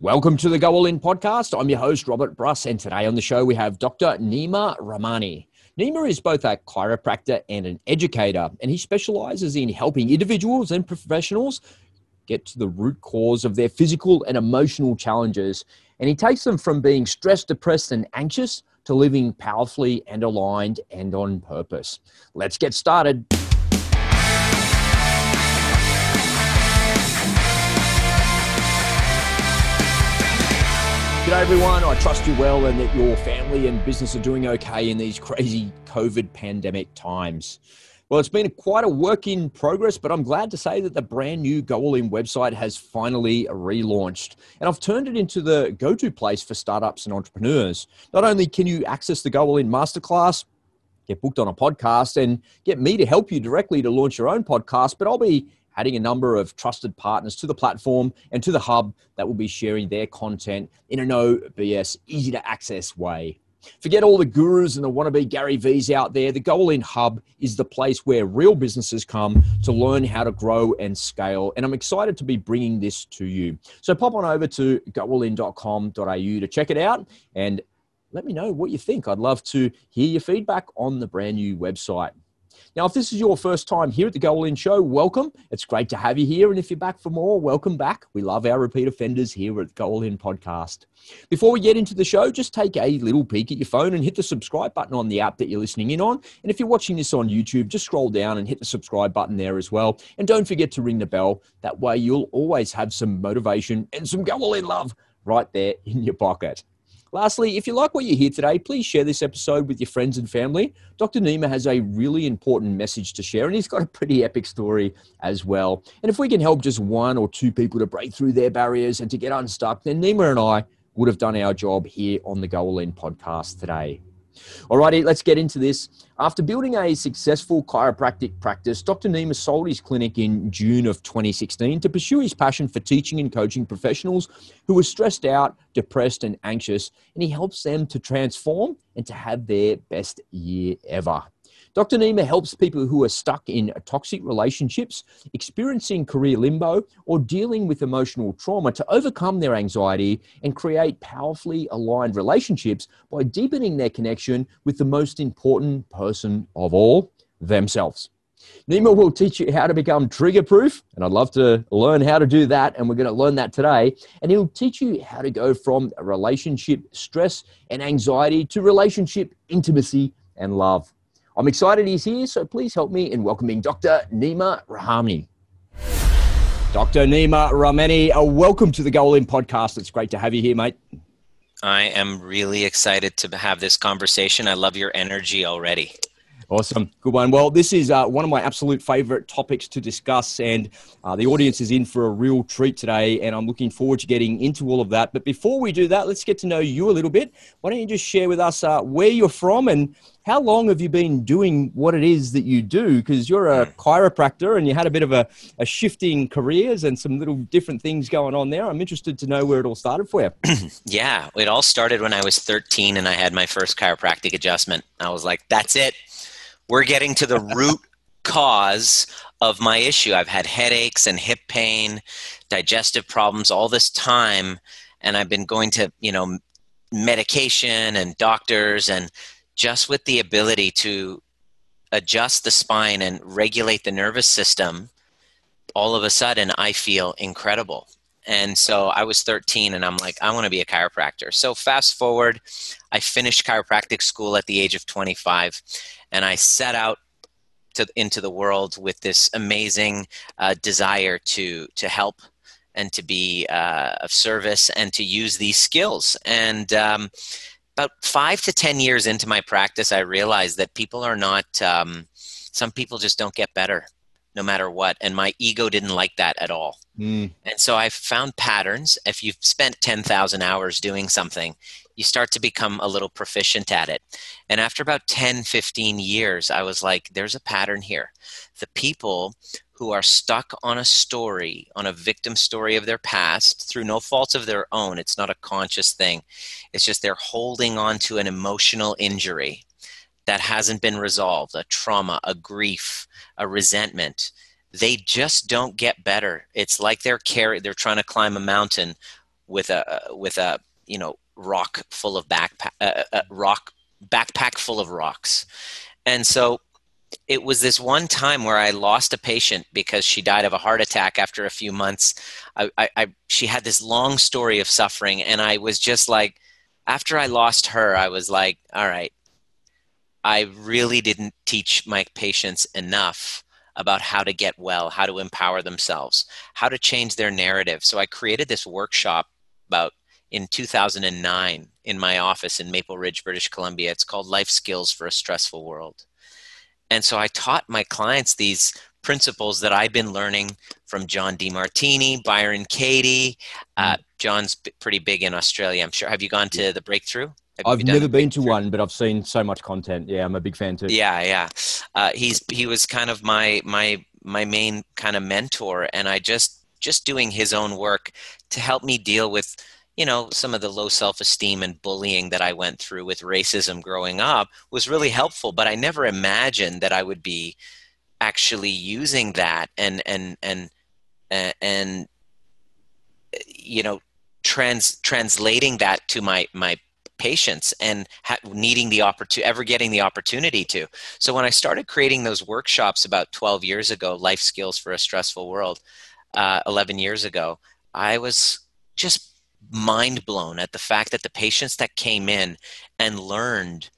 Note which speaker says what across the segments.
Speaker 1: Welcome to the Go All In podcast. I'm your host, Robert Bruce, and today on the show we have Dr. Nima Rahmani. Nima is both a chiropractor and an educator, and he specializes in helping individuals and professionals get to the root cause of their physical and emotional challenges. And he takes them from being stressed, depressed, and anxious to living powerfully and aligned and on purpose. Let's get started. G'day everyone. I trust you well and that your family and business are doing okay in these crazy COVID pandemic times. Well, it's been quite a work in progress, but I'm glad to say that the brand new Go All In website has finally relaunched. And I've turned it into the go to place for startups and entrepreneurs. Not only can you access the Go All In masterclass, get booked on a podcast, and get me to help you directly to launch your own podcast, but I'll be adding a number of trusted partners to the platform and to the hub that will be sharing their content in a no BS, easy to access way. Forget all the gurus and the wannabe Gary V's out there. The Go All In Hub is the place where real businesses come to learn how to grow and scale. And I'm excited to be bringing this to you. So pop on over to goalin.com.au to check it out and let me know what you think. I'd love to hear your feedback on the brand new website. Now, if this is your first time here at the Go All In Show, welcome. It's great to have you here. And if you're back for more, welcome back. We love our repeat offenders here at the Go All In Podcast. Before we get into the show, just take a little peek at your phone and hit the subscribe button on the app that you're listening in on. And if you're watching this on YouTube, just scroll down and hit the subscribe button there as well. And don't forget to ring the bell. That way, you'll always have some motivation and some Go All In love right there in your pocket. Lastly, if you like what you hear today, please share this episode with your friends and family. Dr. Nima has a really important message to share, and he's got a pretty epic story as well. And if we can help just one or two people to break through their barriers and to get unstuck, then Nima and I would have done our job here on the Go All In podcast today. Alrighty, let's get into this. After building a successful chiropractic practice, Dr. Nima sold his clinic in June of 2016 to pursue his passion for teaching and coaching professionals who were stressed out, depressed, and anxious, and he helps them to transform and to have their best year ever. Dr. Nima helps people who are stuck in toxic relationships, experiencing career limbo, or dealing with emotional trauma to overcome their anxiety and create powerfully aligned relationships by deepening their connection with the most important person of all, themselves. Nima will teach you how to become trigger proof, and I'd love to learn how to do that. And we're going to learn that today. And he'll teach you how to go from relationship stress and anxiety to relationship intimacy and love. I'm excited he's here, so please help me in welcoming Dr. Nima Rahmani. Dr. Nima Rahmani, uh, welcome to the Go All In podcast. It's great to have you here, mate.
Speaker 2: I am really excited to have this conversation. I love your energy already.
Speaker 1: Awesome. Good one. Well, this is uh, one of my absolute favorite topics to discuss, and uh, the audience is in for a real treat today, and I'm looking forward to getting into all of that. But before we do that, let's get to know you a little bit. Why don't you just share with us uh, where you're from and how long have you been doing what it is that you do? Because you're a hmm. chiropractor and you had a bit of a, a shifting careers and some little different things going on there. I'm interested to know where it all started for you.
Speaker 2: yeah, it all started when I was 13 and I had my first chiropractic adjustment. I was like, that's it we're getting to the root cause of my issue. I've had headaches and hip pain, digestive problems all this time, and I've been going to, you know, medication and doctors, and just with the ability to adjust the spine and regulate the nervous system, all of a sudden I feel incredible. And so I was 13 and I'm like, I want to be a chiropractor. So fast forward, I finished chiropractic school at the age of 25 and I set out to, into the world with this amazing uh, desire to to help and to be uh, of service and to use these skills. And um, about five to ten years into my practice, I realized that people are not. Um, some people just don't get better no matter what. And my ego didn't like that at all. Mm. And so I found patterns. If you've spent 10,000 hours doing something, you start to become a little proficient at it. And after about 10, 15 years, I was like, there's a pattern here. The people who are stuck on a story, on a victim story of their past through no fault of their own, it's not a conscious thing. It's just they're holding on to an emotional injury that hasn't been resolved, a trauma, a grief, a resentment. They just don't get better. It's like they're carry they're trying to climb a mountain with a with a you know rock full of backpack uh, uh, rock backpack full of rocks and so it was this one time where I lost a patient because she died of a heart attack after a few months. I, I, I, she had this long story of suffering, and I was just like, after I lost her, I was like, all right, I really didn't teach my patients enough about how to get well, how to empower themselves, how to change their narrative. So I created this workshop about in 2009 in my office in Maple Ridge, British Columbia. It's called Life Skills for a Stressful World. And so I taught my clients these principles that I've been learning from John Demartini, Byron Katie. Uh, mm. John's pretty big in Australia, I'm sure. Have you gone to the breakthrough? Have
Speaker 1: I've never been to one, but I've seen so much content. Yeah, I'm a big fan too.
Speaker 2: Yeah, yeah. Uh, he's he was kind of my my my main kind of mentor, and I just just doing his own work to help me deal with you know, some of the low self esteem and bullying that I went through with racism growing up was really helpful, but I never imagined that I would be actually using that and, and, and, and, you know, trans, translating that to my, my patients and ha- needing the opportunity, ever getting the opportunity to. So when I started creating those workshops about 12 years ago, life skills for a stressful world, uh, 11 years ago, I was just mind blown at the fact that the patients that came in and learned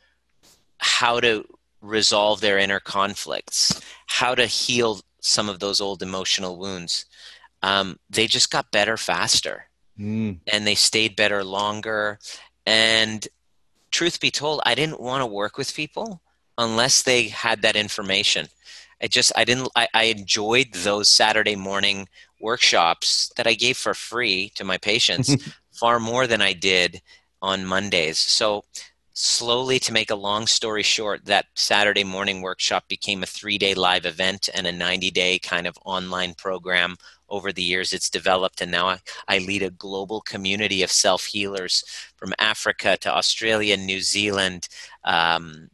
Speaker 2: how to resolve their inner conflicts, how to heal some of those old emotional wounds, um, they just got better faster mm. and they stayed better longer. And truth be told, I didn't want to work with people unless they had that information. I just I didn't I, I enjoyed those Saturday morning workshops that I gave for free to my patients far more than I did on Mondays. So, slowly, to make a long story short, that Saturday morning workshop became a three day live event and a 90 day kind of online program. Over the years, it's developed, and now I, I lead a global community of self healers from Africa to Australia, New Zealand, um,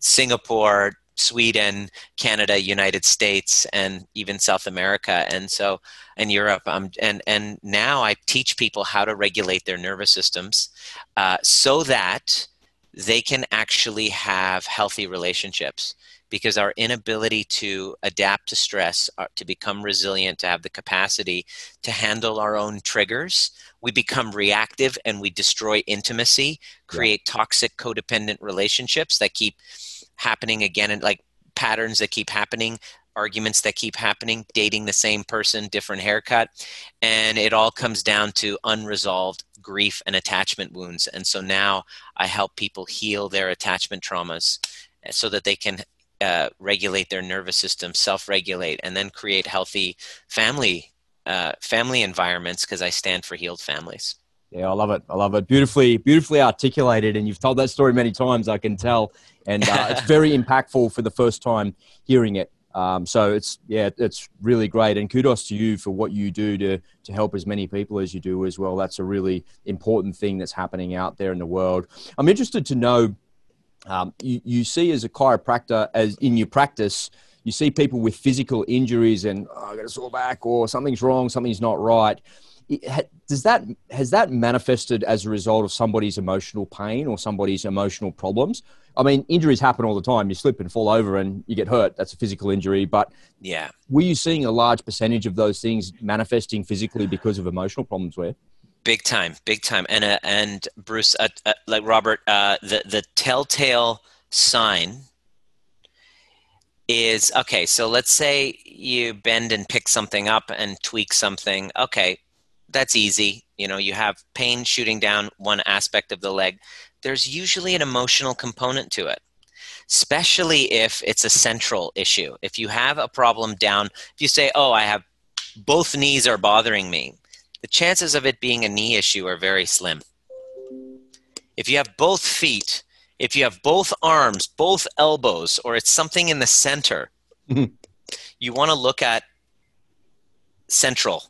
Speaker 2: Singapore, Sweden, Canada, United States, and even South America, and so and Europe. Um, and and now I teach people how to regulate their nervous systems, uh, so that they can actually have healthy relationships. Because our inability to adapt to stress, uh, to become resilient, to have the capacity to handle our own triggers, we become reactive and we destroy intimacy, create yeah. toxic codependent relationships that keep happening again and like patterns that keep happening arguments that keep happening dating the same person different haircut and it all comes down to unresolved grief and attachment wounds. And so now i help people heal their attachment traumas eh, so that they can uh, regulate their nervous system self-regulate and then create healthy family uh, family environments because i stand for healed families
Speaker 1: yeah, I love it. I love it. Beautifully, beautifully articulated, and you've told that story many times. I can tell, and uh, it's very impactful for the first time hearing it. Um, so it's yeah, it's really great, and kudos to you for what you do to to help as many people as you do as well. That's a really important thing that's happening out there in the world. I'm interested to know. Um, you, you see as a chiropractor as in your practice you see people with physical injuries and oh, I got a sore back or something's wrong, something's not right does that has that manifested as a result of somebody's emotional pain or somebody's emotional problems? I mean injuries happen all the time. You slip and fall over and you get hurt. That's a physical injury but
Speaker 2: yeah.
Speaker 1: were you seeing a large percentage of those things manifesting physically because of emotional problems where
Speaker 2: big time big time. And uh, and bruce uh, uh, like robert uh, the the telltale sign is okay so let's say you bend and pick something up and tweak something. Okay that's easy. You know, you have pain shooting down one aspect of the leg. There's usually an emotional component to it, especially if it's a central issue. If you have a problem down, if you say, Oh, I have both knees are bothering me, the chances of it being a knee issue are very slim. If you have both feet, if you have both arms, both elbows, or it's something in the center, you want to look at central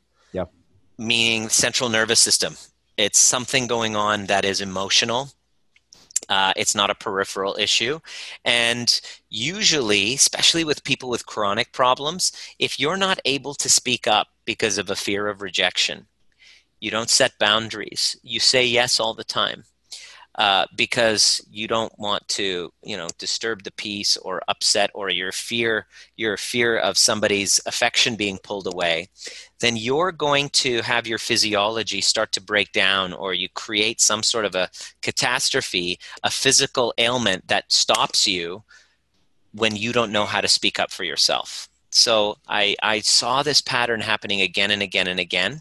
Speaker 2: meaning central nervous system. It's something going on that is emotional. Uh, it's not a peripheral issue. And usually, especially with people with chronic problems, if you're not able to speak up because of a fear of rejection, You don't set boundaries. You say yes all the time uh, because you don't want to, you know, disturb the peace or upset or your fear, your fear of somebody's affection being pulled away, then you're going to have your physiology start to break down or you create some sort of a catastrophe, a physical ailment that stops you when you don't know how to speak up for yourself. So I, I saw this pattern happening again and again and again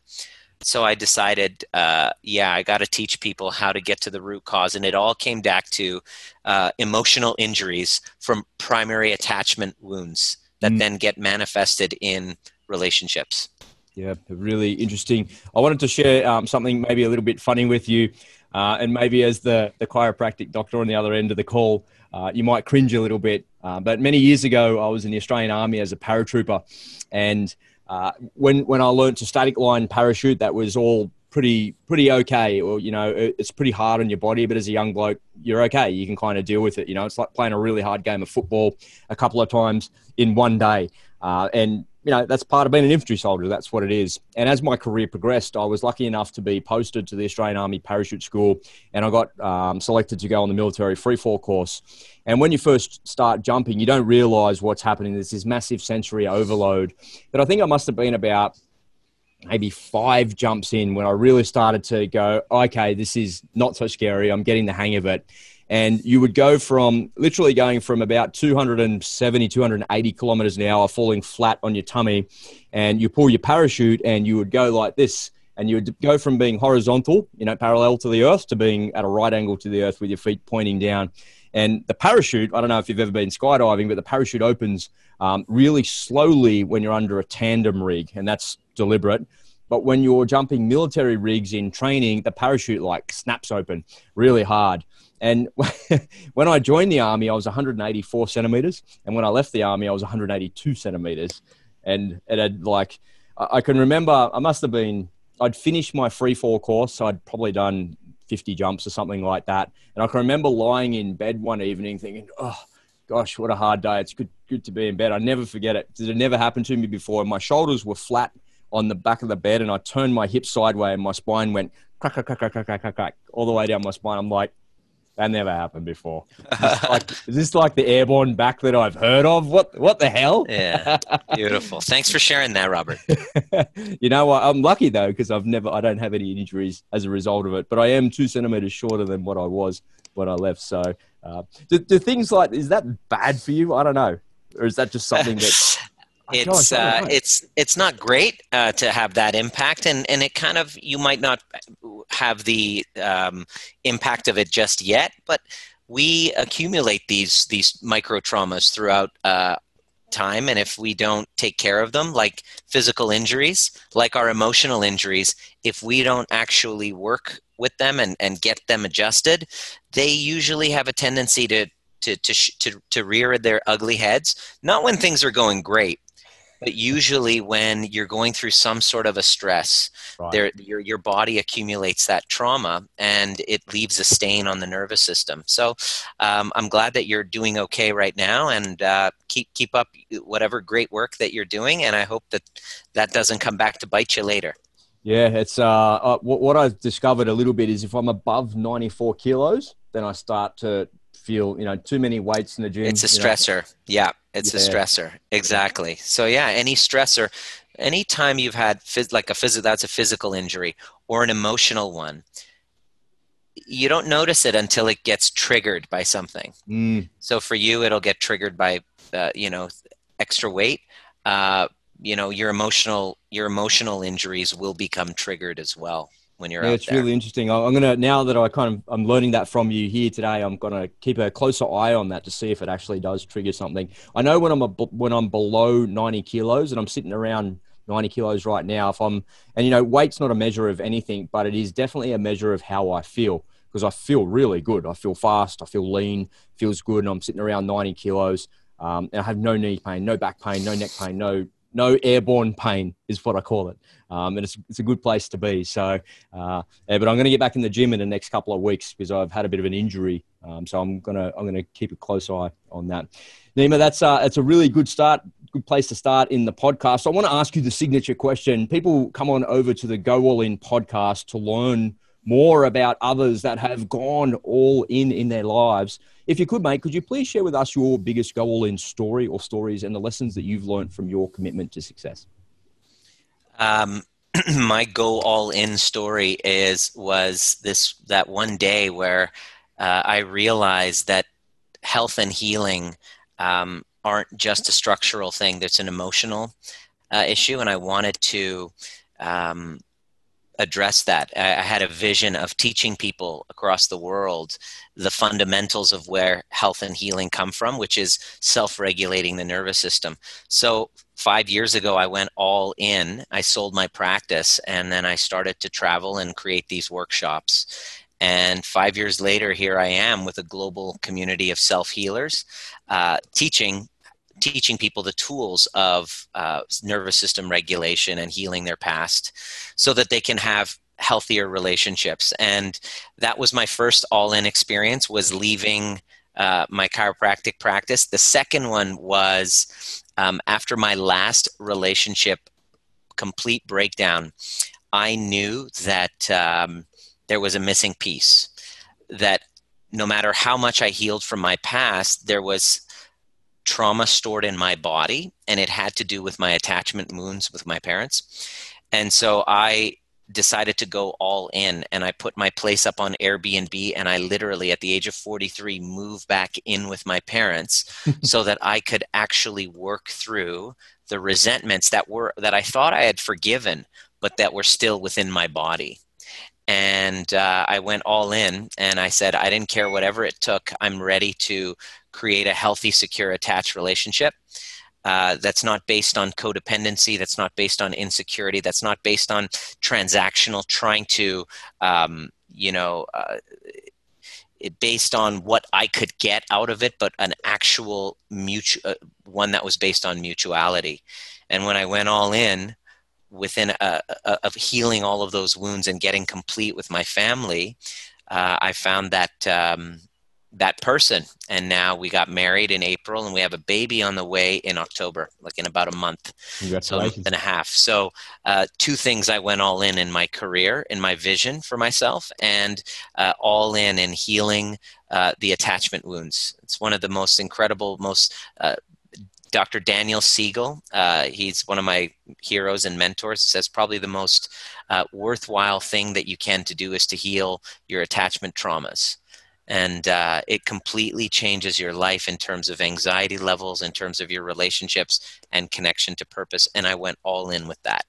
Speaker 2: so I decided, uh, yeah, I got to teach people how to get to the root cause, and it all came back to uh, emotional injuries from primary attachment wounds that mm. then get manifested in relationships.
Speaker 1: Yeah, really interesting. I wanted to share um, something maybe a little bit funny with you, uh, and maybe as the the chiropractic doctor on the other end of the call, uh, you might cringe a little bit. Uh, but many years ago, I was in the Australian Army as a paratrooper, and uh, when when I learned to static line parachute, that was all pretty pretty okay. Or you know, it's pretty hard on your body, but as a young bloke, you're okay. You can kind of deal with it. You know, it's like playing a really hard game of football a couple of times in one day. Uh, and you know that's part of being an infantry soldier. That's what it is. And as my career progressed, I was lucky enough to be posted to the Australian Army Parachute School, and I got um, selected to go on the military free fall course. And when you first start jumping, you don't realise what's happening. There's this massive sensory overload. But I think I must have been about maybe five jumps in when I really started to go, okay, this is not so scary. I'm getting the hang of it and you would go from literally going from about 270 280 kilometers an hour falling flat on your tummy and you pull your parachute and you would go like this and you would go from being horizontal you know parallel to the earth to being at a right angle to the earth with your feet pointing down and the parachute i don't know if you've ever been skydiving but the parachute opens um, really slowly when you're under a tandem rig and that's deliberate but when you're jumping military rigs in training the parachute like snaps open really hard and when I joined the army, I was 184 centimeters, and when I left the army, I was 182 centimeters. And it had like, I can remember, I must have been, I'd finished my free fall course, so I'd probably done 50 jumps or something like that. And I can remember lying in bed one evening thinking, oh, gosh, what a hard day. It's good, good to be in bed. I never forget it. It had never happened to me before. My shoulders were flat on the back of the bed, and I turned my hips sideways, and my spine went crack, crack, crack, crack, crack, crack, crack, all the way down my spine. I'm like, that never happened before. Is this, like, is this like the airborne back that I've heard of? What what the hell?
Speaker 2: Yeah, beautiful. Thanks for sharing that, Robert.
Speaker 1: you know what? I'm lucky though because I've never, I don't have any injuries as a result of it. But I am two centimeters shorter than what I was when I left. So, uh, do, do things like is that bad for you? I don't know, or is that just something that
Speaker 2: it's uh, it's it's not great uh, to have that impact, and and it kind of you might not have the um, impact of it just yet, but we accumulate these these micro traumas throughout uh, time, and if we don't take care of them, like physical injuries, like our emotional injuries, if we don't actually work with them and, and get them adjusted, they usually have a tendency to to, to, to, to rear their ugly heads. Not when things are going great, but usually when you're going through some sort of a stress right. there your, your body accumulates that trauma and it leaves a stain on the nervous system so um, i'm glad that you're doing okay right now and uh, keep keep up whatever great work that you're doing and i hope that that doesn't come back to bite you later
Speaker 1: yeah it's uh, uh what, what i've discovered a little bit is if i'm above 94 kilos then i start to feel you know too many weights in the gym
Speaker 2: it's a stressor know. yeah it's yeah. a stressor. Exactly. So yeah, any stressor, anytime you've had phys- like a physical, that's a physical injury or an emotional one, you don't notice it until it gets triggered by something. Mm. So for you, it'll get triggered by, uh, you know, extra weight. Uh, you know, your emotional, your emotional injuries will become triggered as well when you're
Speaker 1: yeah,
Speaker 2: it's
Speaker 1: there. really interesting. I'm gonna now that I kind of I'm learning that from you here today. I'm gonna keep a closer eye on that to see if it actually does trigger something. I know when I'm a, when I'm below 90 kilos and I'm sitting around 90 kilos right now. If I'm and you know weight's not a measure of anything, but it is definitely a measure of how I feel because I feel really good. I feel fast. I feel lean. Feels good, and I'm sitting around 90 kilos. Um, and I have no knee pain, no back pain, no neck pain, no no airborne pain is what I call it. Um, and it's, it's a good place to be. So, uh, yeah, but I'm going to get back in the gym in the next couple of weeks because I've had a bit of an injury. Um, so I'm gonna I'm gonna keep a close eye on that. Nima, that's uh, that's a really good start good place to start in the podcast. I want to ask you the signature question. People come on over to the Go All In podcast to learn more about others that have gone all in in their lives. If you could, mate, could you please share with us your biggest Go All In story or stories and the lessons that you've learned from your commitment to success?
Speaker 2: Um, my Go All In story is was this that one day where uh, I realized that health and healing um, aren't just a structural thing, that's an emotional uh, issue. And I wanted to um, address that. I, I, had a vision of teaching people across the world the fundamentals of where health and healing come from, which is self regulating the nervous system. So, five years ago, I went all in. I sold my practice and then I started to travel and create these workshops. And five years later, here I am with a global community of self healers, uh, teaching teaching people the tools of uh, nervous system regulation and healing their past, so that they can have healthier relationships. And that was my first all-in experience. Was leaving uh, my chiropractic practice. The second one was um, after my last relationship complete breakdown. I knew that. Um, there was a missing piece that no matter how much I healed from my past, there was trauma stored in my body, and it had to do with my attachment wounds with my parents. And so I decided to go all in and I put my place up on Airbnb and I literally at the age of 43 moved back in with my parents so that I could actually work through the resentments that were that I thought I had forgiven but that were still within my body and uh, I went all in and I said, I didn't care whatever it took. I'm ready to create a healthy, secure, attached relationship. Uh, that's not based on codependency. That's not based on insecurity. That's not based on transactional, trying to, um, you know, uh, based on what I could get out of it, but an actual mutual uh, one that was based on mutuality. And when I went all in, within a, a, of healing all of those wounds and getting complete with my family, uh, I found that um, that person, and now we got married in April, and we have a baby on the way in October, like in about a month, so a month and a half. So, uh, two things I went all in in my career, in my vision for myself, and uh, all in in healing uh, the attachment wounds. It's one of the most incredible, most uh, Dr. Daniel Siegel, uh, he's one of my heroes and mentors. He says probably the most uh, worthwhile thing that you can to do is to heal your attachment traumas. And uh, it completely changes your life in terms of anxiety levels, in terms of your relationships and connection to purpose. And I went all in with that.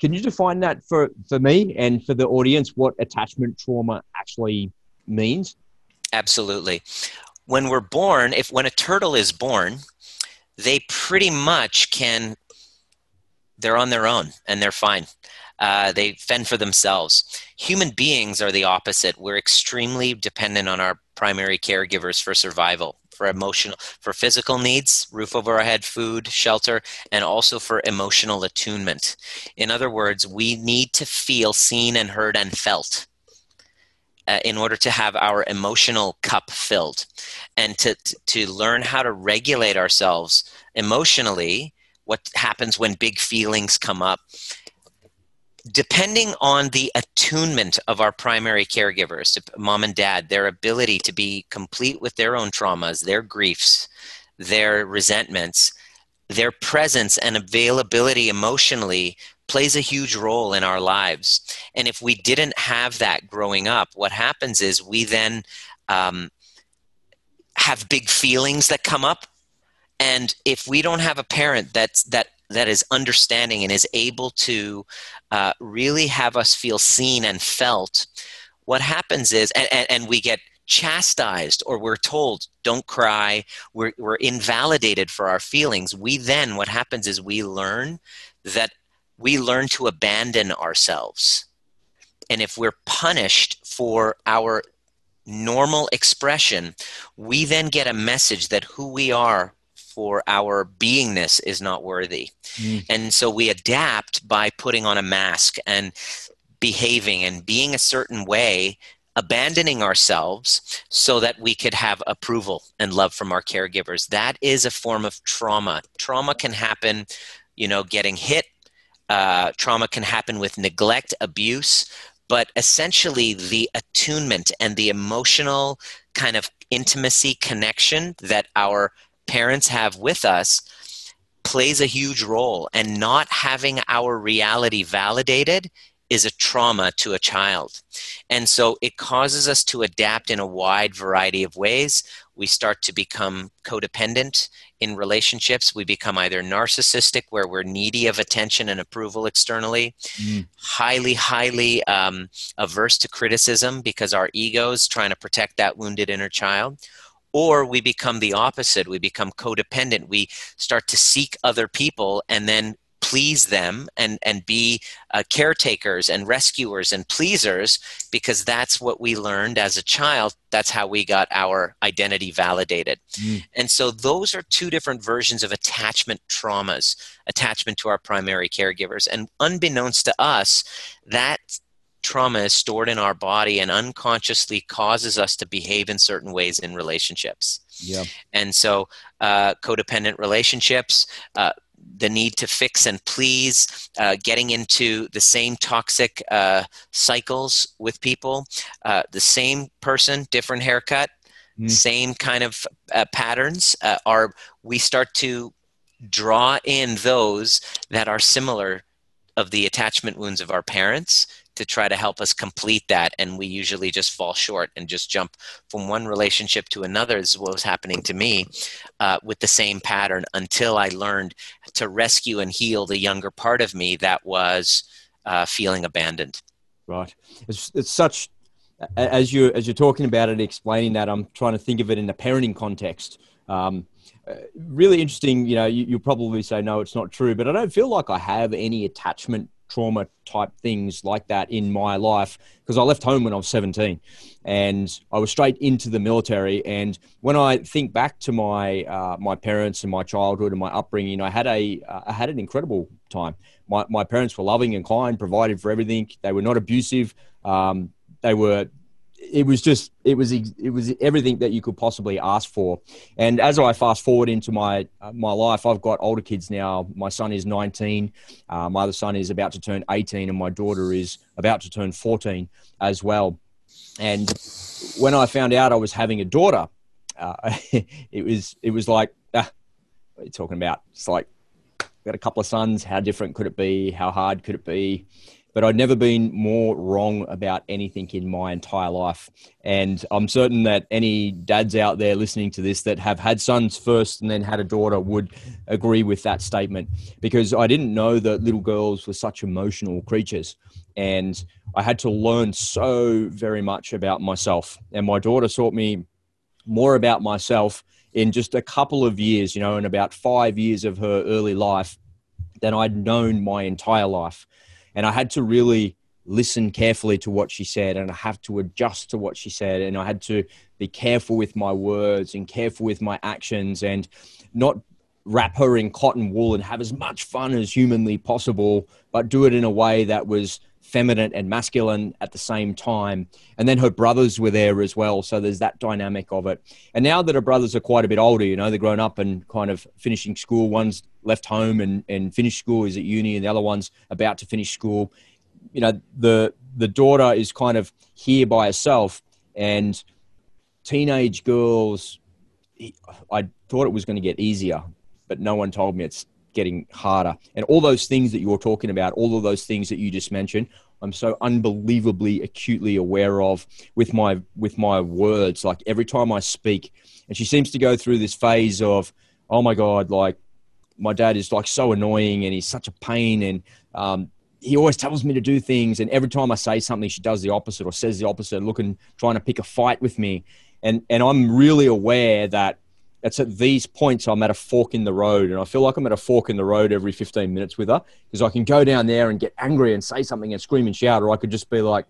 Speaker 1: Can you define that for, for me and for the audience, what attachment trauma actually means?
Speaker 2: Absolutely. When we're born, if when a turtle is born, they pretty much can they're on their own and they're fine. Uh, they fend for themselves. Human beings are the opposite. We're extremely dependent on our primary caregivers for survival for emotional for physical needs roof over our head food shelter and also for emotional attunement. In other words we need to feel seen and heard and felt uh, in order to have our emotional cup filled and to, to learn how to regulate ourselves emotionally what happens when big feelings come up. Depending on the attunement of our primary caregivers mom and dad their ability to be complete with their own traumas their griefs their resentments their presence and availability emotionally plays a huge role in our lives. And if we didn't have that growing up, what happens is we then um, have big feelings that come up. And if we don't have a parent that's that that is understanding and is able to uh, really have us feel seen and felt, what happens is, and, and, and we get chastised or we're told don't cry we're, we're invalidated for our feelings we then what happens is we learn that we learn to abandon ourselves. And if we're punished for our normal expression, we then get a message that who we are for our beingness is not worthy. Mm. And so we adapt by putting on a mask and behaving and being a certain way abandoning ourselves so that we could have approval and love from our caregivers. That is a form of trauma. Trauma can happen, you know, getting hit. Uh, trauma can happen with neglect, abuse, but essentially the attunement and the emotional kind of intimacy connection that our parents have with us plays a huge role and not having our reality validated is a trauma to a child. And so it causes us to adapt in a wide variety of ways. We start to become codependent in relationships. We become either narcissistic, where we're needy of attention and approval externally, mm. highly, highly um, averse to criticism because our ego is trying to protect that wounded inner child. Or we become the opposite. We become codependent. We start to seek other people and then please them and and be uh, caretakers and rescuers and pleasers because that's what we learned as a child. That's how we got our identity validated. Mm. and so those are two different versions of attachment traumas attachment to our primary caregivers. And unbeknownst to us that trauma is stored in our body and unconsciously causes us to behave in certain ways in relationships. Yeah. And so uh, codependent relationships uh, the need to fix and please, uh, getting into the same toxic uh, cycles with people, uh, the same person, different haircut, mm. same kind of uh, patterns, uh, are we start to draw in those that are similar of the attachment wounds of our parents to try to help us complete that and we usually just fall short and just jump from one relationship to another is what was happening to me uh, with the same pattern until i learned to rescue and heal the younger part of me that was uh, feeling abandoned.
Speaker 1: Right. It's, it's such as you as you're talking about it explaining that i'm trying to think of it in the parenting context. Um, uh, really interesting you know you, you'll probably say no it's not true but i don't feel like i have any attachment trauma type things like that in my life because I left home when I was 17 and I was straight into the military. And when I think back to my uh, my parents and my childhood and my upbringing, I had a uh, I had an incredible time. My, my parents were loving and kind, provided for everything. They were not abusive. Um, they were it was just it was it was everything that you could possibly ask for. And as i fast forward into my uh, my life i've got older kids now. My son is 19 uh, my other son is about to turn 18 and my daughter is about to turn 14 as well. And when i found out i was having a daughter uh, it was it was like ah, what are you talking about? It's like got a couple of sons. How different could it be? How hard could it be but I'd never been more wrong about anything in my entire life. And I'm certain that any dads out there listening to this that have had sons first and then had a daughter would agree with that statement because I didn't know that little girls were such emotional creatures. And I had to learn so very much about myself. And my daughter taught me more about myself in just a couple of years, you know, in about five years of her early life than I'd known my entire life and I had to really listen carefully to what she said and I have to adjust to what she said and I had to be careful with my words and careful with my actions and not wrap her in cotton wool and have as much fun as humanly possible but do it in a way that was feminine and masculine at the same time and then her brothers were there as well so there's that dynamic of it and now that her brothers are quite a bit older you know they're grown up and kind of finishing school one's left home and, and finished school, is at uni, and the other one's about to finish school. You know, the the daughter is kind of here by herself, and teenage girls. I thought it was going to get easier, but no one told me it's getting harder. And all those things that you're talking about, all of those things that you just mentioned, I'm so unbelievably acutely aware of with my with my words. Like every time I speak, and she seems to go through this phase of, oh my god, like my dad is like so annoying and he's such a pain and um, he always tells me to do things and every time i say something she does the opposite or says the opposite looking trying to pick a fight with me and and i'm really aware that it's at these points i'm at a fork in the road and i feel like i'm at a fork in the road every 15 minutes with her because i can go down there and get angry and say something and scream and shout or i could just be like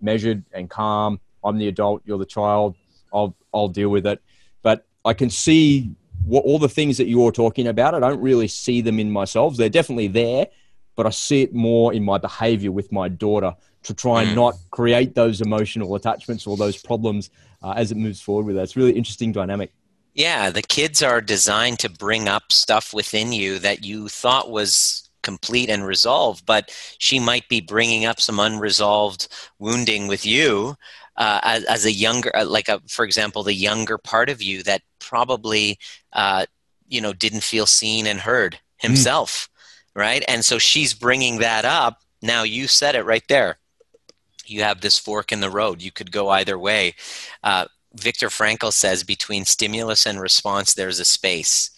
Speaker 1: measured and calm i'm the adult you're the child i'll i'll deal with it but i can see what, all the things that you're talking about, I don't really see them in myself. They're definitely there, but I see it more in my behavior with my daughter to try and mm. not create those emotional attachments or those problems uh, as it moves forward with her. It's really interesting dynamic.
Speaker 2: Yeah, the kids are designed to bring up stuff within you that you thought was complete and resolved, but she might be bringing up some unresolved wounding with you uh, as, as, a younger, uh, like a, for example, the younger part of you that probably, uh, you know, didn't feel seen and heard hmm. himself, mm. right? And so she's bringing that up. Now you said it right there. You have this fork in the road. You could go either way. Uh, Viktor Frankl says between stimulus and response, there's a space.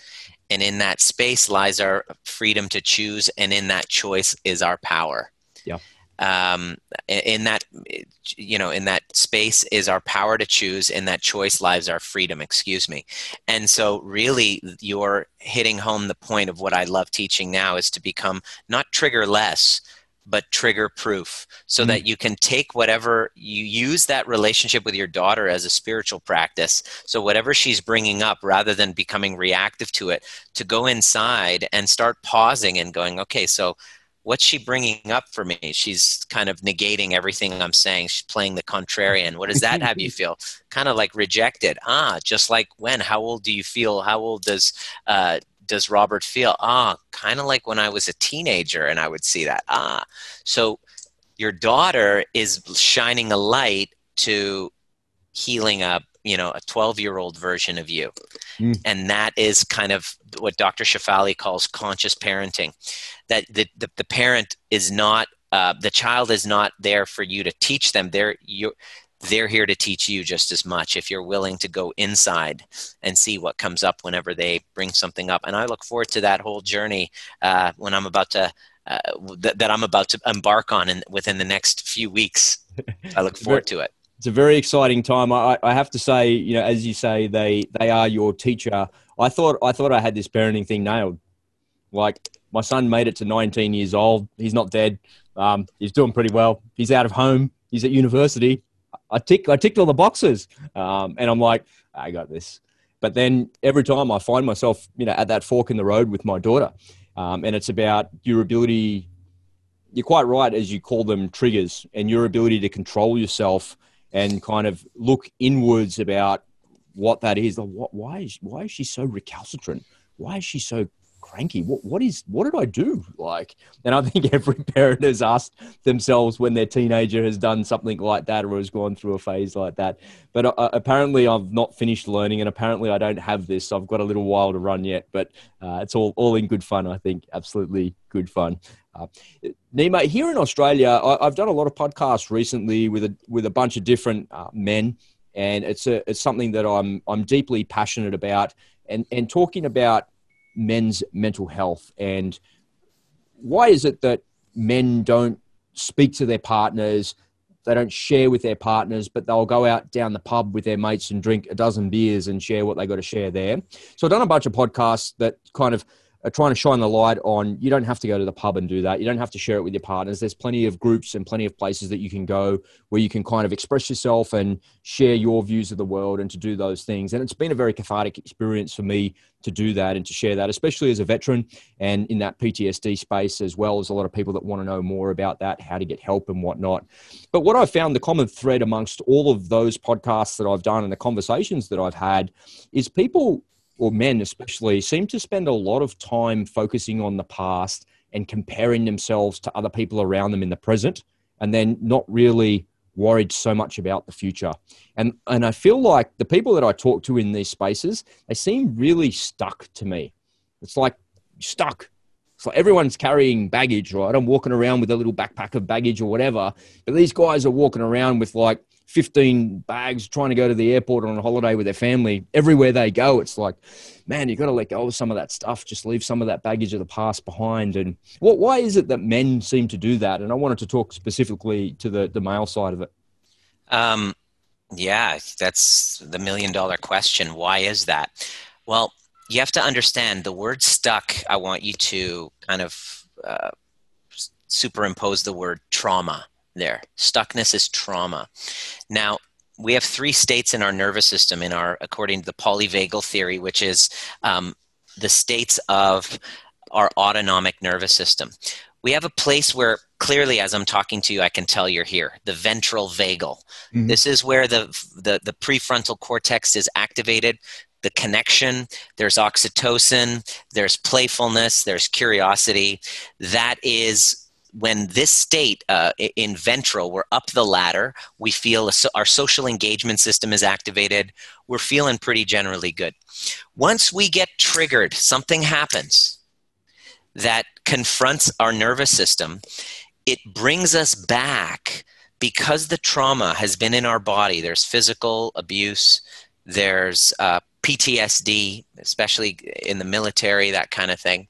Speaker 2: And in that space lies our freedom to choose, and in that choice is our power.
Speaker 1: Yeah
Speaker 2: um, in that you know in that space is our power to choose in that choice lies our freedom excuse me and so really you're hitting home the point of what i love teaching now is to become not trigger less but trigger proof so mm-hmm. that you can take whatever you use that relationship with your daughter as a spiritual practice so whatever she's bringing up rather than becoming reactive to it to go inside and start pausing and going okay so what's she bringing up for me? She's kind of negating everything I'm saying. She's playing the contrarian. What does that have you feel? Kind of like rejected. Ah, just like when? How old do you feel? How old does uh, does Robert feel? Ah, kind of like when I was a teenager, and I would see that. Ah, so your daughter is shining a light to healing up you know a 12 year old version of you mm. and that is kind of what dr shefali calls conscious parenting that the, the, the parent is not uh, the child is not there for you to teach them they're you they're here to teach you just as much if you're willing to go inside and see what comes up whenever they bring something up and i look forward to that whole journey uh, when i'm about to uh, th- that i'm about to embark on in, within the next few weeks i look forward to it
Speaker 1: it's a very exciting time. I, I have to say, you know, as you say, they they are your teacher. I thought I thought I had this parenting thing nailed. Like my son made it to 19 years old. He's not dead. Um, he's doing pretty well. He's out of home. He's at university. I tick I ticked all the boxes, um, and I'm like, I got this. But then every time I find myself, you know, at that fork in the road with my daughter, um, and it's about your ability. You're quite right, as you call them triggers, and your ability to control yourself and kind of look inwards about what that is. Like, what, why is why is she so recalcitrant? Why is she so cranky? What what is what did I do? Like, and I think every parent has asked themselves when their teenager has done something like that or has gone through a phase like that. But uh, apparently, I've not finished learning, and apparently, I don't have this. So I've got a little while to run yet. But uh, it's all all in good fun. I think absolutely good fun. Uh, Nima, here in Australia, I, have done a lot of podcasts recently with a with a bunch of different uh, men, and it's a it's something that I'm I'm deeply passionate about, and and talking about men's mental health? And why is it that men don't speak to their partners they don't share with their partners but they'll go out down the pub with their mates and drink a dozen beers and share what they got to share there? So i've done a bunch of podcasts that kind of are trying to shine the light on you don't have to go to the pub and do that. You don't have to share it with your partners. There's plenty of groups and plenty of places that you can go where you can kind of express yourself and share your views of the world and to do those things. And it's been a very cathartic experience for me to do that and to share that, especially as a veteran and in that PTSD space, as well as a lot of people that want to know more about that, how to get help and whatnot. But what I've found the common thread amongst all of those podcasts that I've done and the conversations that I've had is people or men especially, seem to spend a lot of time focusing on the past and comparing themselves to other people around them in the present, and then not really worried so much about the future. And and I feel like the people that I talk to in these spaces, they seem really stuck to me. It's like stuck. It's like everyone's carrying baggage, right? I'm walking around with a little backpack of baggage or whatever, but these guys are walking around with like 15 bags trying to go to the airport on a holiday with their family. Everywhere they go, it's like, man, you've got to let go of some of that stuff. Just leave some of that baggage of the past behind. And what, why is it that men seem to do that? And I wanted to talk specifically to the, the male side of it.
Speaker 2: Um, yeah, that's the million dollar question. Why is that? Well, you have to understand the word stuck. I want you to kind of uh, superimpose the word trauma there. Stuckness is trauma. Now, we have three states in our nervous system in our according to the polyvagal theory which is um, the states of our autonomic nervous system we have a place where clearly as i'm talking to you i can tell you're here the ventral vagal mm-hmm. this is where the, the the prefrontal cortex is activated the connection there's oxytocin there's playfulness there's curiosity. That is when this state uh, in ventral we're up the ladder we feel our social engagement system is activated we're feeling pretty generally good. Once we get triggered something happens that confronts our nervous system it brings us back because the trauma has been in our body. There's physical abuse there's uh, ptsd especially in the military that kind of thing.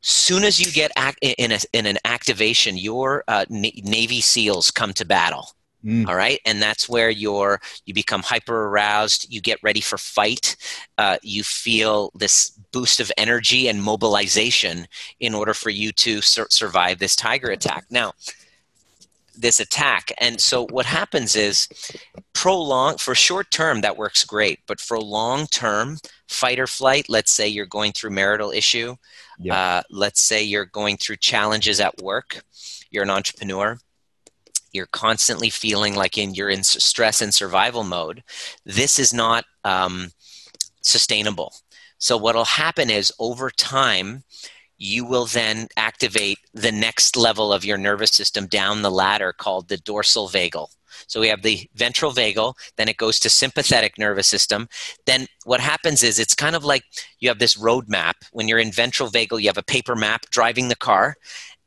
Speaker 2: Soon as you get act, in, a, in an activation your uh, navy seals come to battle. Mm. all right? And that's where you're you become hyper aroused you get ready for fight uh, you feel this boost of energy and mobilization in order for you to sur- survive this tiger attack. Now this attack and so what happens is prolong for short term that works great but for long term fight or flight let's say you're going through marital issue yeah. Uh, let's say you're going through challenges at work, you're an entrepreneur, you're constantly feeling like in you're in stress and survival mode. This is not um, sustainable. So what'll happen is over time, you will then activate the next level of your nervous system down the ladder called the dorsal vagal. So we have the ventral vagal, then it goes to sympathetic nervous system. Then what happens is it's kind of like you have this road map. When you're in ventral vagal, you have a paper map driving the car,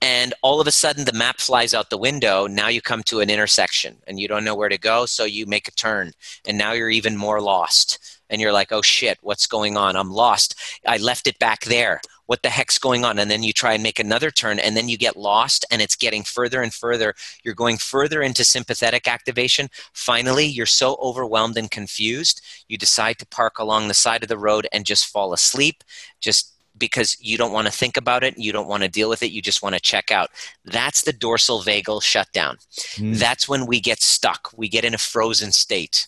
Speaker 2: and all of a sudden the map flies out the window. Now you come to an intersection and you don't know where to go, so you make a turn, and now you're even more lost. And you're like, oh shit, what's going on? I'm lost. I left it back there what the heck's going on and then you try and make another turn and then you get lost and it's getting further and further you're going further into sympathetic activation finally you're so overwhelmed and confused you decide to park along the side of the road and just fall asleep just because you don't want to think about it, you don't want to deal with it, you just want to check out. That's the dorsal vagal shutdown. Mm. That's when we get stuck, we get in a frozen state.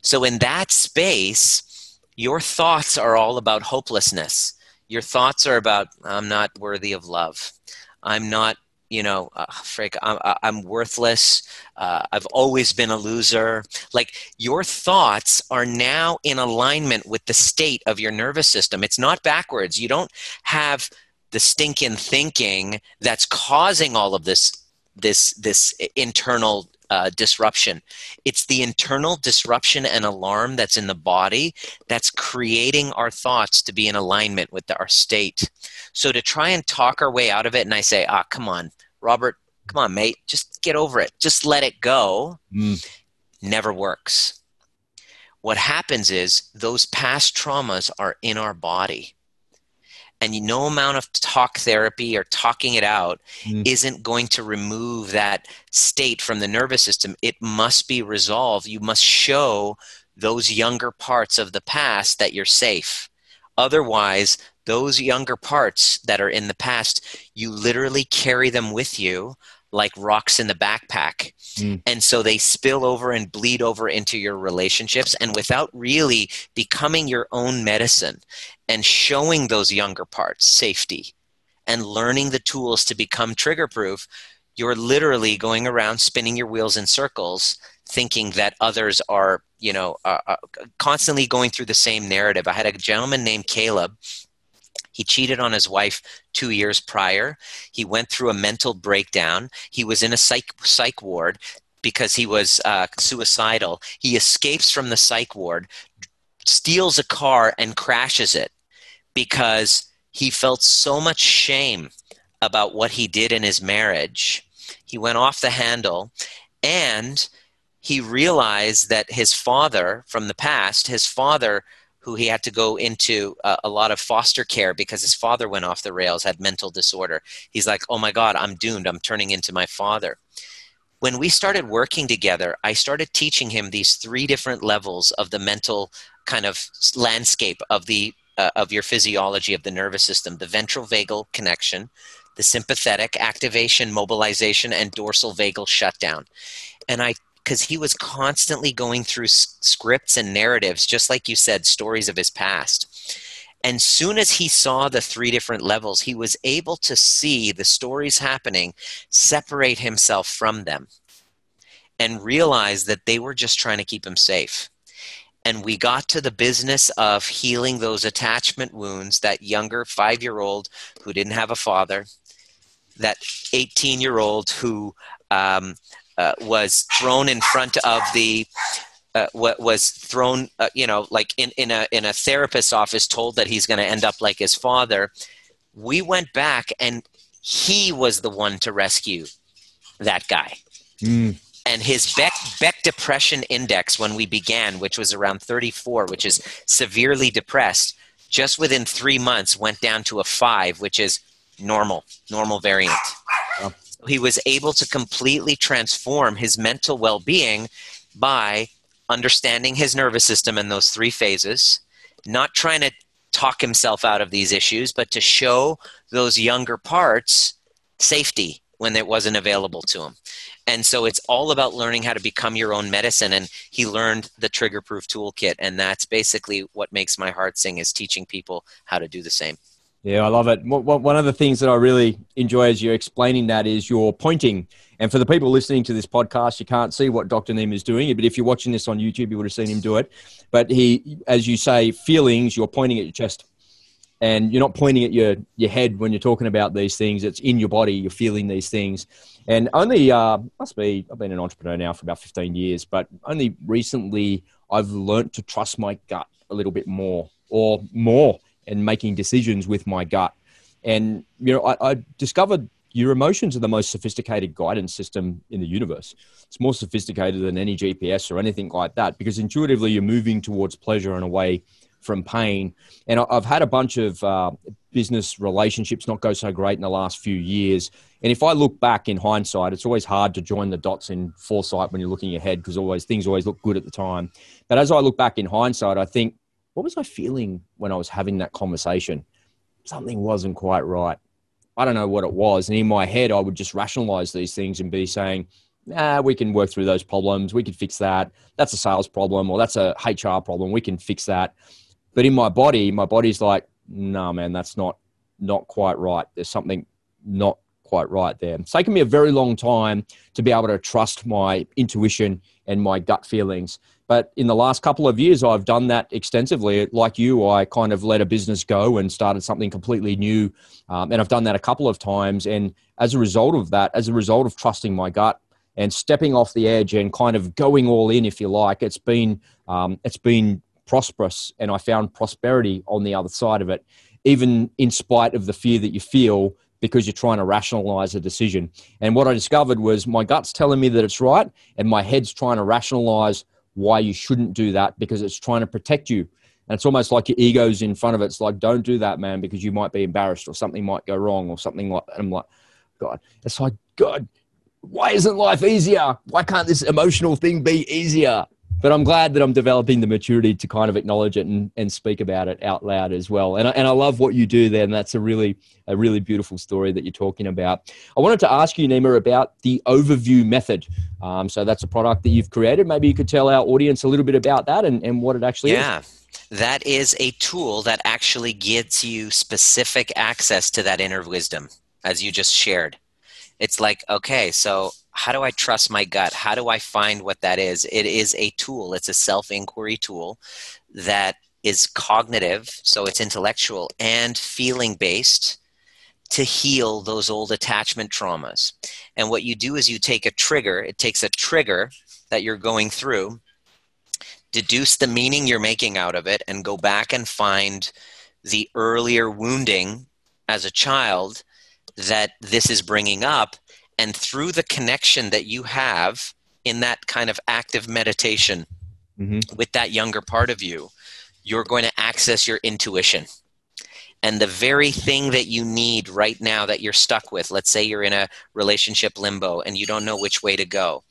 Speaker 2: So, in that space, your thoughts are all about hopelessness your thoughts are about i'm not worthy of love. I'm not you know uh, Frank, I'm, I'm worthless. Uh, i've always been a loser. Like your thoughts are now in alignment with the state of your nervous system. It's not backwards. You don't have the stinking thinking that's causing all of this this this internal uh, disruption. It's the internal disruption and alarm that's in the body that's creating our thoughts to be in alignment with the, our state. So to try and talk our way out of it, and I say, ah, come on, Robert, come on, mate, just get over it, just let it go, mm. never works. What happens is those past traumas are in our body and no amount of talk therapy or talking it out mm. isn't going to remove that state from the nervous system. It must be resolved. You must show those younger parts of the past that you're safe. Otherwise those younger parts that are in the past you literally carry them with you like rocks in the backpack. Mm. And so they spill over and bleed over into your relationships. And without really becoming your own medicine and showing those younger parts safety and learning the tools to become trigger proof, you're literally going around spinning your wheels in circles thinking that others are you know uh, uh, constantly going through the same narrative i had a gentleman named caleb he cheated on his wife two years prior. He went through a mental breakdown. He was in a psych, psych ward because he was uh, suicidal. He escapes from the psych ward, steals a car, and crashes it because he felt so much shame about what he did in his marriage. He went off the handle and he realized that his father from the past, his father who he had to go into a, a, lot of foster care because his father went off the rails, had mental disorder. He's like, oh my God, I'm doomed. I'm turning into my father. When we started working together, I started teaching him these three different levels of the mental kind of landscape of the uh, of your physiology of the nervous system the ventral vagal connection the sympathetic activation mobilization and dorsal vagal shutdown and i because he was constantly going through s- scripts and narratives, just like you said, stories of his past. And soon as he saw the three different levels, he was able to see the stories happening, separate himself from them, and realize that they were just trying to keep him safe. And we got to the business of healing those attachment wounds, that younger five year old who didn't have a father, that 18 year old who um, uh, was thrown in front of the uh, was thrown, uh, you know, like in, in a in a therapist's office, told that he's going to end up like his father. We went back, and he was the one to rescue that guy. Mm. And his Beck, Beck Depression Index, when we began, which was around 34, which is severely depressed, just within three months went down to a five, which is normal, normal variant. He was able to completely transform his mental well being by understanding his nervous system in those three phases, not trying to talk himself out of these issues, but to show those younger parts safety when it wasn't available to him. And so it's all about learning how to become your own medicine. And he learned the trigger proof toolkit. And that's basically what makes my heart sing is teaching people how to do the same.
Speaker 1: Yeah, I love it. One of the things that I really enjoy as you're explaining that is your pointing. And for the people listening to this podcast, you can't see what Dr. Nima is doing, but if you're watching this on YouTube, you would have seen him do it. But he, as you say, feelings, you're pointing at your chest. And you're not pointing at your, your head when you're talking about these things. It's in your body. You're feeling these things. And only, uh, must be, I've been an entrepreneur now for about 15 years, but only recently I've learned to trust my gut a little bit more or more and making decisions with my gut. And you know, I, I discovered your emotions are the most sophisticated guidance system in the universe. It's more sophisticated than any GPS or anything like that because intuitively you're moving towards pleasure and away from pain. And I've had a bunch of uh, business relationships not go so great in the last few years. And if I look back in hindsight, it's always hard to join the dots in foresight when you're looking ahead because always things always look good at the time. But as I look back in hindsight, I think what was I feeling when I was having that conversation? Something wasn't quite right. I don't know what it was. And in my head, I would just rationalize these things and be saying, nah, we can work through those problems. We can fix that. That's a sales problem or that's a HR problem. We can fix that. But in my body, my body's like, no, nah, man, that's not not quite right. There's something not quite right there. It's taken me a very long time to be able to trust my intuition and my gut feelings. But in the last couple of years, I've done that extensively. Like you, I kind of let a business go and started something completely new. Um, and I've done that a couple of times. And as a result of that, as a result of trusting my gut and stepping off the edge and kind of going all in, if you like, it's been um, it's been prosperous. And I found prosperity on the other side of it, even in spite of the fear that you feel because you're trying to rationalize a decision. And what I discovered was my gut's telling me that it's right, and my head's trying to rationalize why you shouldn't do that because it's trying to protect you. And it's almost like your ego's in front of it. It's like, don't do that, man, because you might be embarrassed or something might go wrong or something like that. I'm like, God, it's like, God, why isn't life easier? Why can't this emotional thing be easier? But I'm glad that I'm developing the maturity to kind of acknowledge it and, and speak about it out loud as well. And I, and I love what you do there. And that's a really, a really beautiful story that you're talking about. I wanted to ask you, Nima, about the overview method. Um, so that's a product that you've created. Maybe you could tell our audience a little bit about that and, and what it actually
Speaker 2: yeah.
Speaker 1: is.
Speaker 2: Yeah. That is a tool that actually gives you specific access to that inner wisdom, as you just shared. It's like, okay, so how do I trust my gut? How do I find what that is? It is a tool, it's a self inquiry tool that is cognitive, so it's intellectual and feeling based to heal those old attachment traumas. And what you do is you take a trigger, it takes a trigger that you're going through, deduce the meaning you're making out of it, and go back and find the earlier wounding as a child that this is bringing up and through the connection that you have in that kind of active meditation mm-hmm. with that younger part of you, you're going to access your intuition. And the very thing that you need right now that you're stuck with, let's say you're in a relationship limbo and you don't know which way to go,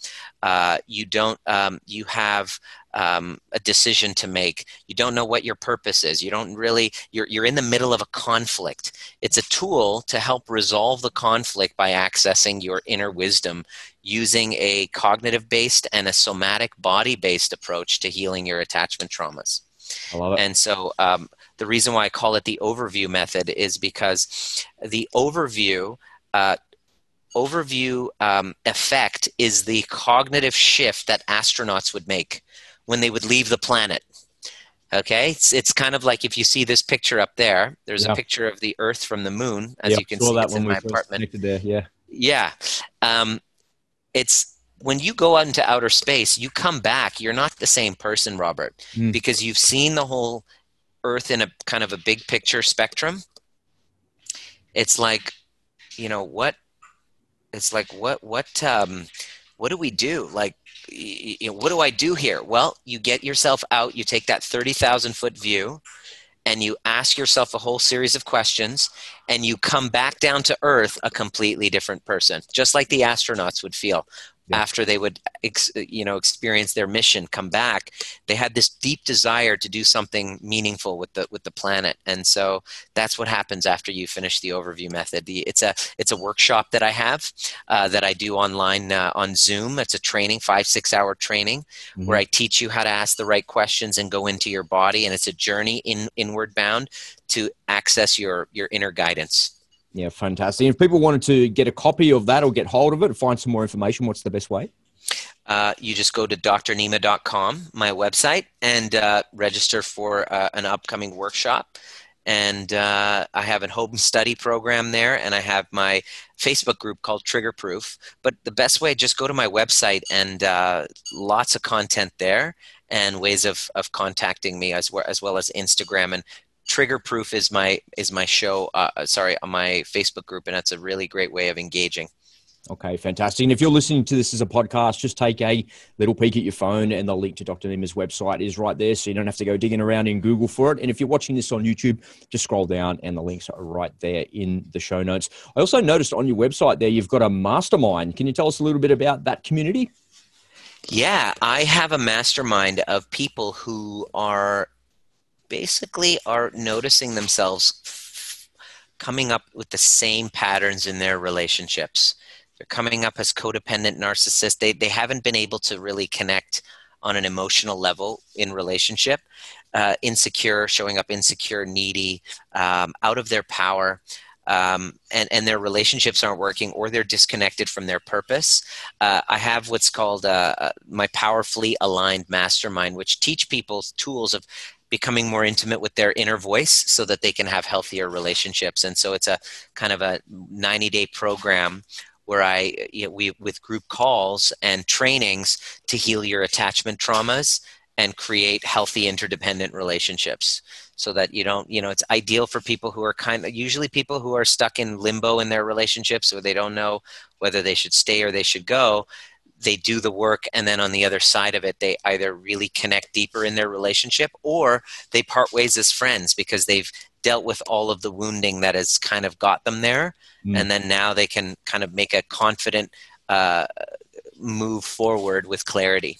Speaker 2: uh, you don't, um, you have um, a decision to make. You don't know what your purpose is. You don't really, you're, you're in the middle of a conflict. It's a tool to help resolve the conflict by accessing your inner wisdom using a cognitive based and a somatic body based approach to healing your attachment traumas.
Speaker 1: I love it.
Speaker 2: And so um, the reason why I call it the overview method is because the overview uh, overview um, effect is the cognitive shift that astronauts would make when they would leave the planet. Okay, it's, it's kind of like if you see this picture up there. There's yeah. a picture of the Earth from the moon, as
Speaker 1: yeah,
Speaker 2: you can see.
Speaker 1: That
Speaker 2: it's in my apartment.
Speaker 1: There, yeah,
Speaker 2: yeah. Um, it's when you go out into outer space, you come back. You're not the same person, Robert, mm. because you've seen the whole Earth in a kind of a big picture spectrum. It's like, you know, what? It's like what? What? Um, what do we do? Like you know, what do I do here? Well, you get yourself out, you take that 30,000 foot view, and you ask yourself a whole series of questions, and you come back down to earth a completely different person, just like the astronauts would feel yeah. after they would ex, you know experience their mission come back they had this deep desire to do something meaningful with the with the planet. And so that's what happens after you finish the overview method. The, it's a it's a workshop that i have uh, that i do online uh, on zoom. It's a training five six hour training mm-hmm. where i teach you how to ask the right questions and go into your body. And it's a journey in inward bound to access your your inner guidance
Speaker 1: yeah, fantastic. If people wanted to get a copy of that or get hold of it, find some more information, what's the best way?
Speaker 2: Uh, you just go to drnima.com, my website, and uh, register for uh, an upcoming workshop. And uh, I have a home study program there, and I have my Facebook group called Trigger Proof. But the best way, just go to my website, and uh, lots of content there, and ways of, of contacting me as well, as well as Instagram and trigger proof is my is my show uh, uh, sorry on my facebook group and that's a really great way of engaging
Speaker 1: Okay, fantastic. And if you're listening to this as a podcast, just take a little peek at your phone, and the link to Dr. Nima's website is right there, so you don't have to go digging around in Google for it. And if you're watching this on YouTube, just scroll down, and the links are right there in the show notes. I also noticed on your website there you've got a mastermind. Can you tell us a little bit about that community?
Speaker 2: Yeah, I have a mastermind of people who are basically are noticing themselves coming up with the same patterns in their relationships. They're coming up as codependent narcissists. They, they haven't been able to really connect on an emotional level in relationship. Uh, insecure, showing up insecure, needy, um, out of their power. Um, and, and their relationships aren't working or they're disconnected from their purpose. Uh, I have what's called uh, uh my powerfully aligned mastermind, which teach people tools of becoming more intimate with their inner voice so that they can have healthier relationships. And so it's a kind of a 90 day program where I you know, we with group calls and trainings to heal your attachment traumas and create healthy interdependent relationships so that you don't you know it's ideal for people who are kind of usually people who are stuck in limbo in their relationships or they don't know whether they should stay or they should go they do the work and then on the other side of it they either really connect deeper in their relationship or they part ways as friends because they've dealt with all of the wounding that has kind of got them there mm. and then now they can kind of make a confident uh, move forward with clarity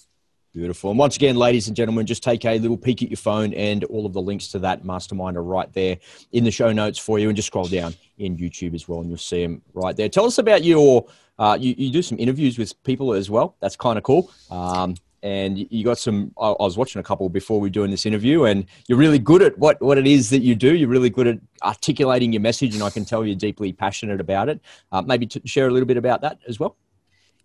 Speaker 1: Beautiful. And once again, ladies and gentlemen, just take a little peek at your phone, and all of the links to that mastermind are right there in the show notes for you. And just scroll down in YouTube as well, and you'll see them right there. Tell us about your uh, you, you do some interviews with people as well. That's kind of cool. Um, and you got some. I, I was watching a couple before we were doing this interview, and you're really good at what what it is that you do. You're really good at articulating your message, and I can tell you're deeply passionate about it. Uh, maybe to share a little bit about that as well.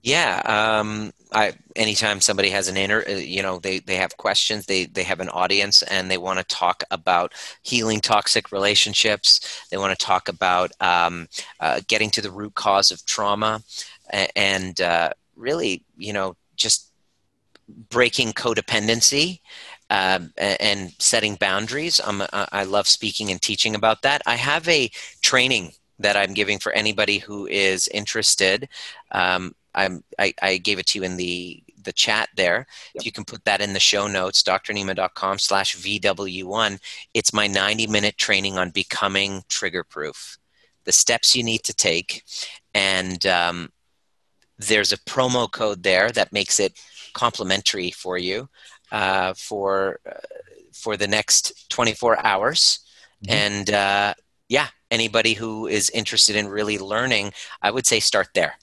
Speaker 2: Yeah, um, I anytime somebody has an inner, uh, you know, they they have questions, they they have an audience, and they want to talk about healing toxic relationships. They want to talk about um, uh, getting to the root cause of trauma, and uh, really, you know, just breaking codependency. Um, and setting boundaries. I'm, I love speaking and teaching about that. I have a training that I'm giving for anybody who is interested. Um, I'm, I, I gave it to you in the the chat there. Yep. If you can put that in the show notes, drnima.com slash VW1. It's my 90 minute training on becoming trigger proof, the steps you need to take. And um, there's a promo code there that makes it complimentary for you uh, for, uh, for the next 24 hours. Mm-hmm. And uh, yeah, anybody who is interested in really learning, I would say start there.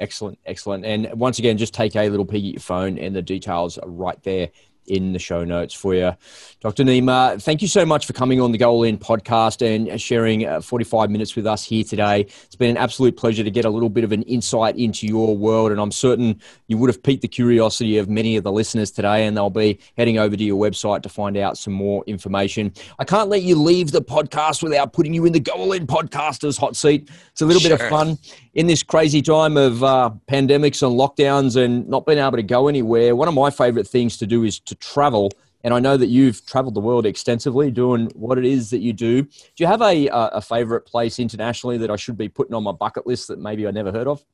Speaker 1: Excellent, excellent. And once again, just take a little peek at your phone, and the details are right there in the show notes for you. Dr. Nima, thank you so much for coming on the Go All In podcast and sharing uh, 45 minutes with us here today. It's been an absolute pleasure to get a little bit of an insight into your world, and I'm certain you would have piqued the curiosity of many of the listeners today, and they'll be heading over to your website to find out some more information. I can't let you leave the podcast without putting you in the Go All In podcasters hot seat. It's a little sure. bit of fun in this crazy time of uh, pandemics and lockdowns and not being able to go anywhere. One of my favorite things to do is to travel and I know that you've traveled the world extensively doing what it is that you do. Do you have a, a favorite place internationally that I should be putting on my bucket list that maybe I never heard of?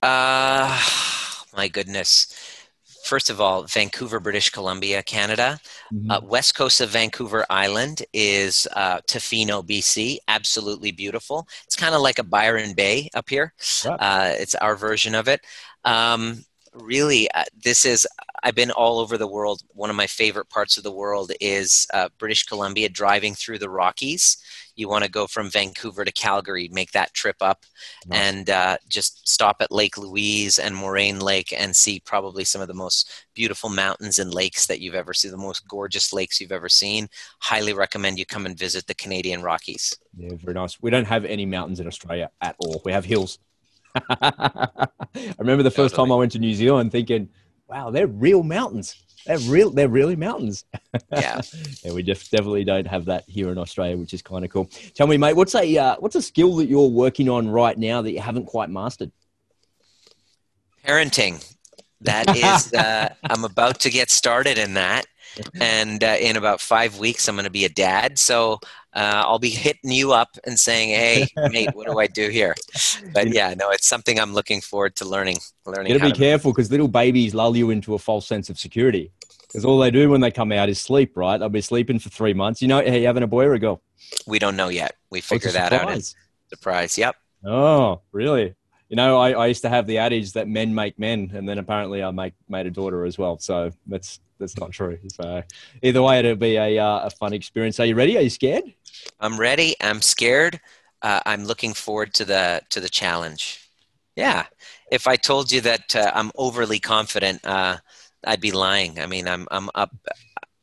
Speaker 2: Uh, my goodness. First of all, Vancouver, British Columbia, Canada. Mm-hmm. Uh, west coast of Vancouver Island is uh, Tofino, BC. Absolutely beautiful. It's kind of like a Byron Bay up here. Uh, it's our version of it. Um, really, uh, this is I've been all over the world. One of my favorite parts of the world is uh, British Columbia, driving through the Rockies. You want to go from Vancouver to Calgary, make that trip up, nice. and uh, just stop at Lake Louise and Moraine Lake and see probably some of the most beautiful mountains and lakes that you've ever seen, the most gorgeous lakes you've ever seen. Highly recommend you come and visit the Canadian Rockies.
Speaker 1: Yeah, very nice. We don't have any mountains in Australia at all. We have hills. I remember the first totally. time I went to New Zealand thinking, wow, they're real mountains. They're real. They're really mountains.
Speaker 2: Yeah.
Speaker 1: yeah, we just definitely don't have that here in Australia, which is kind of cool. Tell me, mate, what's a uh, what's a skill that you're working on right now that you haven't quite mastered?
Speaker 2: Parenting. That is, uh, I'm about to get started in that, and uh, in about five weeks, I'm going to be a dad. So uh, I'll be hitting you up and saying, "Hey, mate, what do I do here?" But yeah, no, it's something I'm looking forward to learning. Learning.
Speaker 1: You gotta be careful because little babies lull you into a false sense of security. Because all they do when they come out is sleep, right? They'll be sleeping for three months. You know, are you having a boy or a girl?
Speaker 2: We don't know yet. We figure that out. As surprise. Yep.
Speaker 1: Oh, really? You know, I, I used to have the adage that men make men, and then apparently I make made a daughter as well. So that's that's not true. So either way, it'll be a uh, a fun experience. Are you ready? Are you scared?
Speaker 2: I'm ready. I'm scared. Uh, I'm looking forward to the to the challenge. Yeah. If I told you that uh, I'm overly confident, uh, I'd be lying. I mean, I'm I'm up.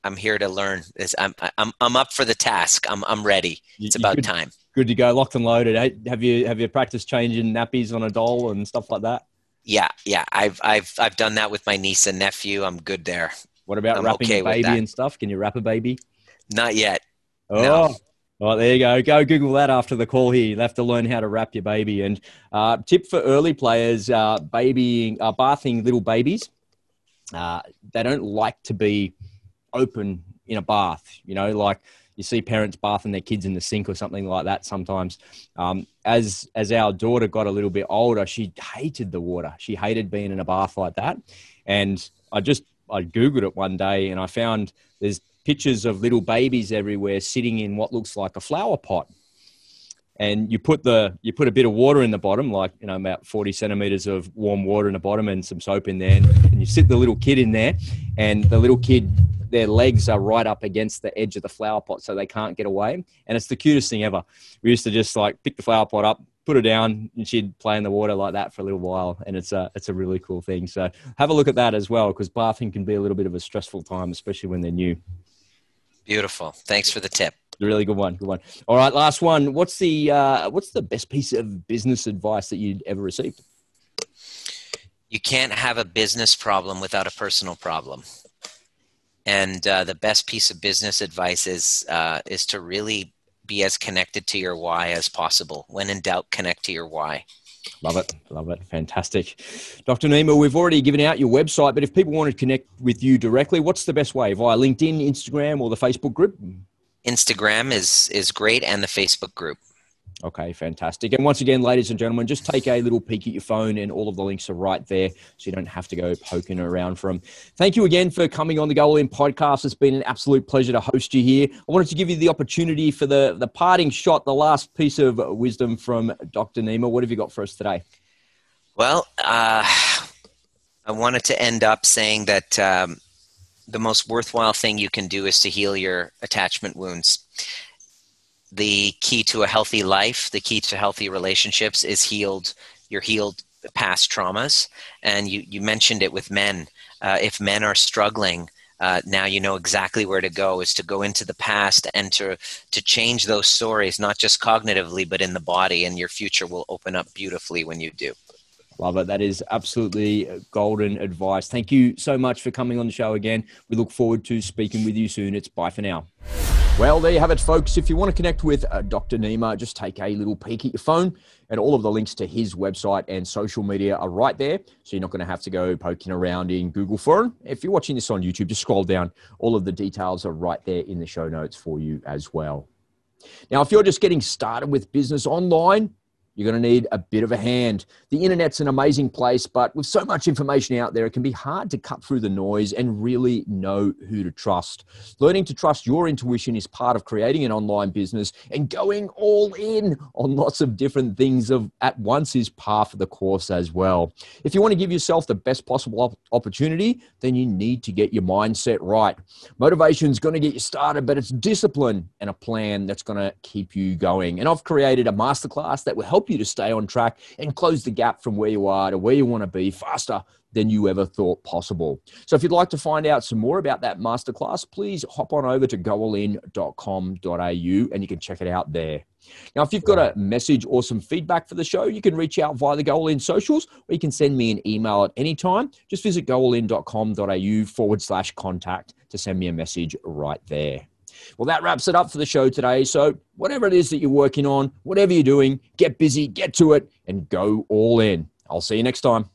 Speaker 2: I'm here to learn. I'm I'm I'm up for the task. I'm I'm ready. It's about
Speaker 1: good,
Speaker 2: time.
Speaker 1: Good to go. Locked and loaded. Have you have you practiced changing nappies on a doll and stuff like that?
Speaker 2: Yeah, yeah. I've I've I've done that with my niece and nephew. I'm good there.
Speaker 1: What about I'm wrapping okay a baby and stuff? Can you wrap a baby?
Speaker 2: Not yet.
Speaker 1: Oh, no. Well, there you go. Go Google that after the call here. You'll have to learn how to wrap your baby. And uh, tip for early players: uh, babying, uh, bathing little babies. Uh, they don't like to be open in a bath. You know, like you see parents bathing their kids in the sink or something like that. Sometimes, um, as as our daughter got a little bit older, she hated the water. She hated being in a bath like that. And I just I googled it one day and I found there's pictures of little babies everywhere sitting in what looks like a flower pot. And you put the you put a bit of water in the bottom like you know about 40 centimeters of warm water in the bottom and some soap in there and you sit the little kid in there and the little kid their legs are right up against the edge of the flower pot so they can't get away and it's the cutest thing ever. We used to just like pick the flower pot up put her down and she'd play in the water like that for a little while and it's a it's a really cool thing so have a look at that as well because bathing can be a little bit of a stressful time especially when they're new
Speaker 2: Beautiful. Thanks for the tip.
Speaker 1: Really good one. Good one. All right, last one. What's the uh, what's the best piece of business advice that you'd ever received?
Speaker 2: You can't have a business problem without a personal problem. And uh, the best piece of business advice is uh, is to really be as connected to your why as possible. When in doubt, connect to your why.
Speaker 1: Love it. Love it. Fantastic. Dr. Nima, we've already given out your website, but if people want to connect with you directly, what's the best way? Via LinkedIn, Instagram, or the Facebook group?
Speaker 2: Instagram is, is great and the Facebook group.
Speaker 1: Okay, fantastic. And once again, ladies and gentlemen, just take a little peek at your phone, and all of the links are right there, so you don't have to go poking around for them. Thank you again for coming on the Go All In podcast. It's been an absolute pleasure to host you here. I wanted to give you the opportunity for the, the parting shot, the last piece of wisdom from Dr. Nima. What have you got for us today?
Speaker 2: Well, uh, I wanted to end up saying that um, the most worthwhile thing you can do is to heal your attachment wounds the key to a healthy life, the key to healthy relationships is healed. You're healed past traumas, and you you mentioned it with men. Uh, if men are struggling, uh, now you know exactly where to go is to go into the past and to to change those stories not just cognitively but in the body and your future will open up beautifully when you do
Speaker 1: Love it. That is absolutely golden advice. Thank you so much for coming on the show again. We look forward to speaking with you soon. It's bye for now. Well, there you have it, folks. If you want to connect with uh, Dr. Nima, just take a little peek at your phone, and all of the links to his website and social media are right there. So you're not going to have to go poking around in Google for them. If you're watching this on YouTube, just scroll down. All of the details are right there in the show notes for you as well. Now, if you're just getting started with business online, you're going to need a bit of a hand. The internet's an amazing place, but with so much information out there, it can be hard to cut through the noise and really know who to trust. Learning to trust your intuition is part of creating an online business, and going all in on lots of different things of, at once is part of the course as well. If you want to give yourself the best possible opportunity, then you need to get your mindset right. Motivation is going to get you started, but it's discipline and a plan that's going to keep you going. And I've created a masterclass that will help help you to stay on track and close the gap from where you are to where you want to be faster than you ever thought possible. So if you'd like to find out some more about that masterclass, please hop on over to goallin.com.au and you can check it out there. Now, if you've got a message or some feedback for the show, you can reach out via the Go All In socials or you can send me an email at any time. Just visit goallin.com.au forward slash contact to send me a message right there. Well, that wraps it up for the show today. So, whatever it is that you're working on, whatever you're doing, get busy, get to it, and go all in. I'll see you next time.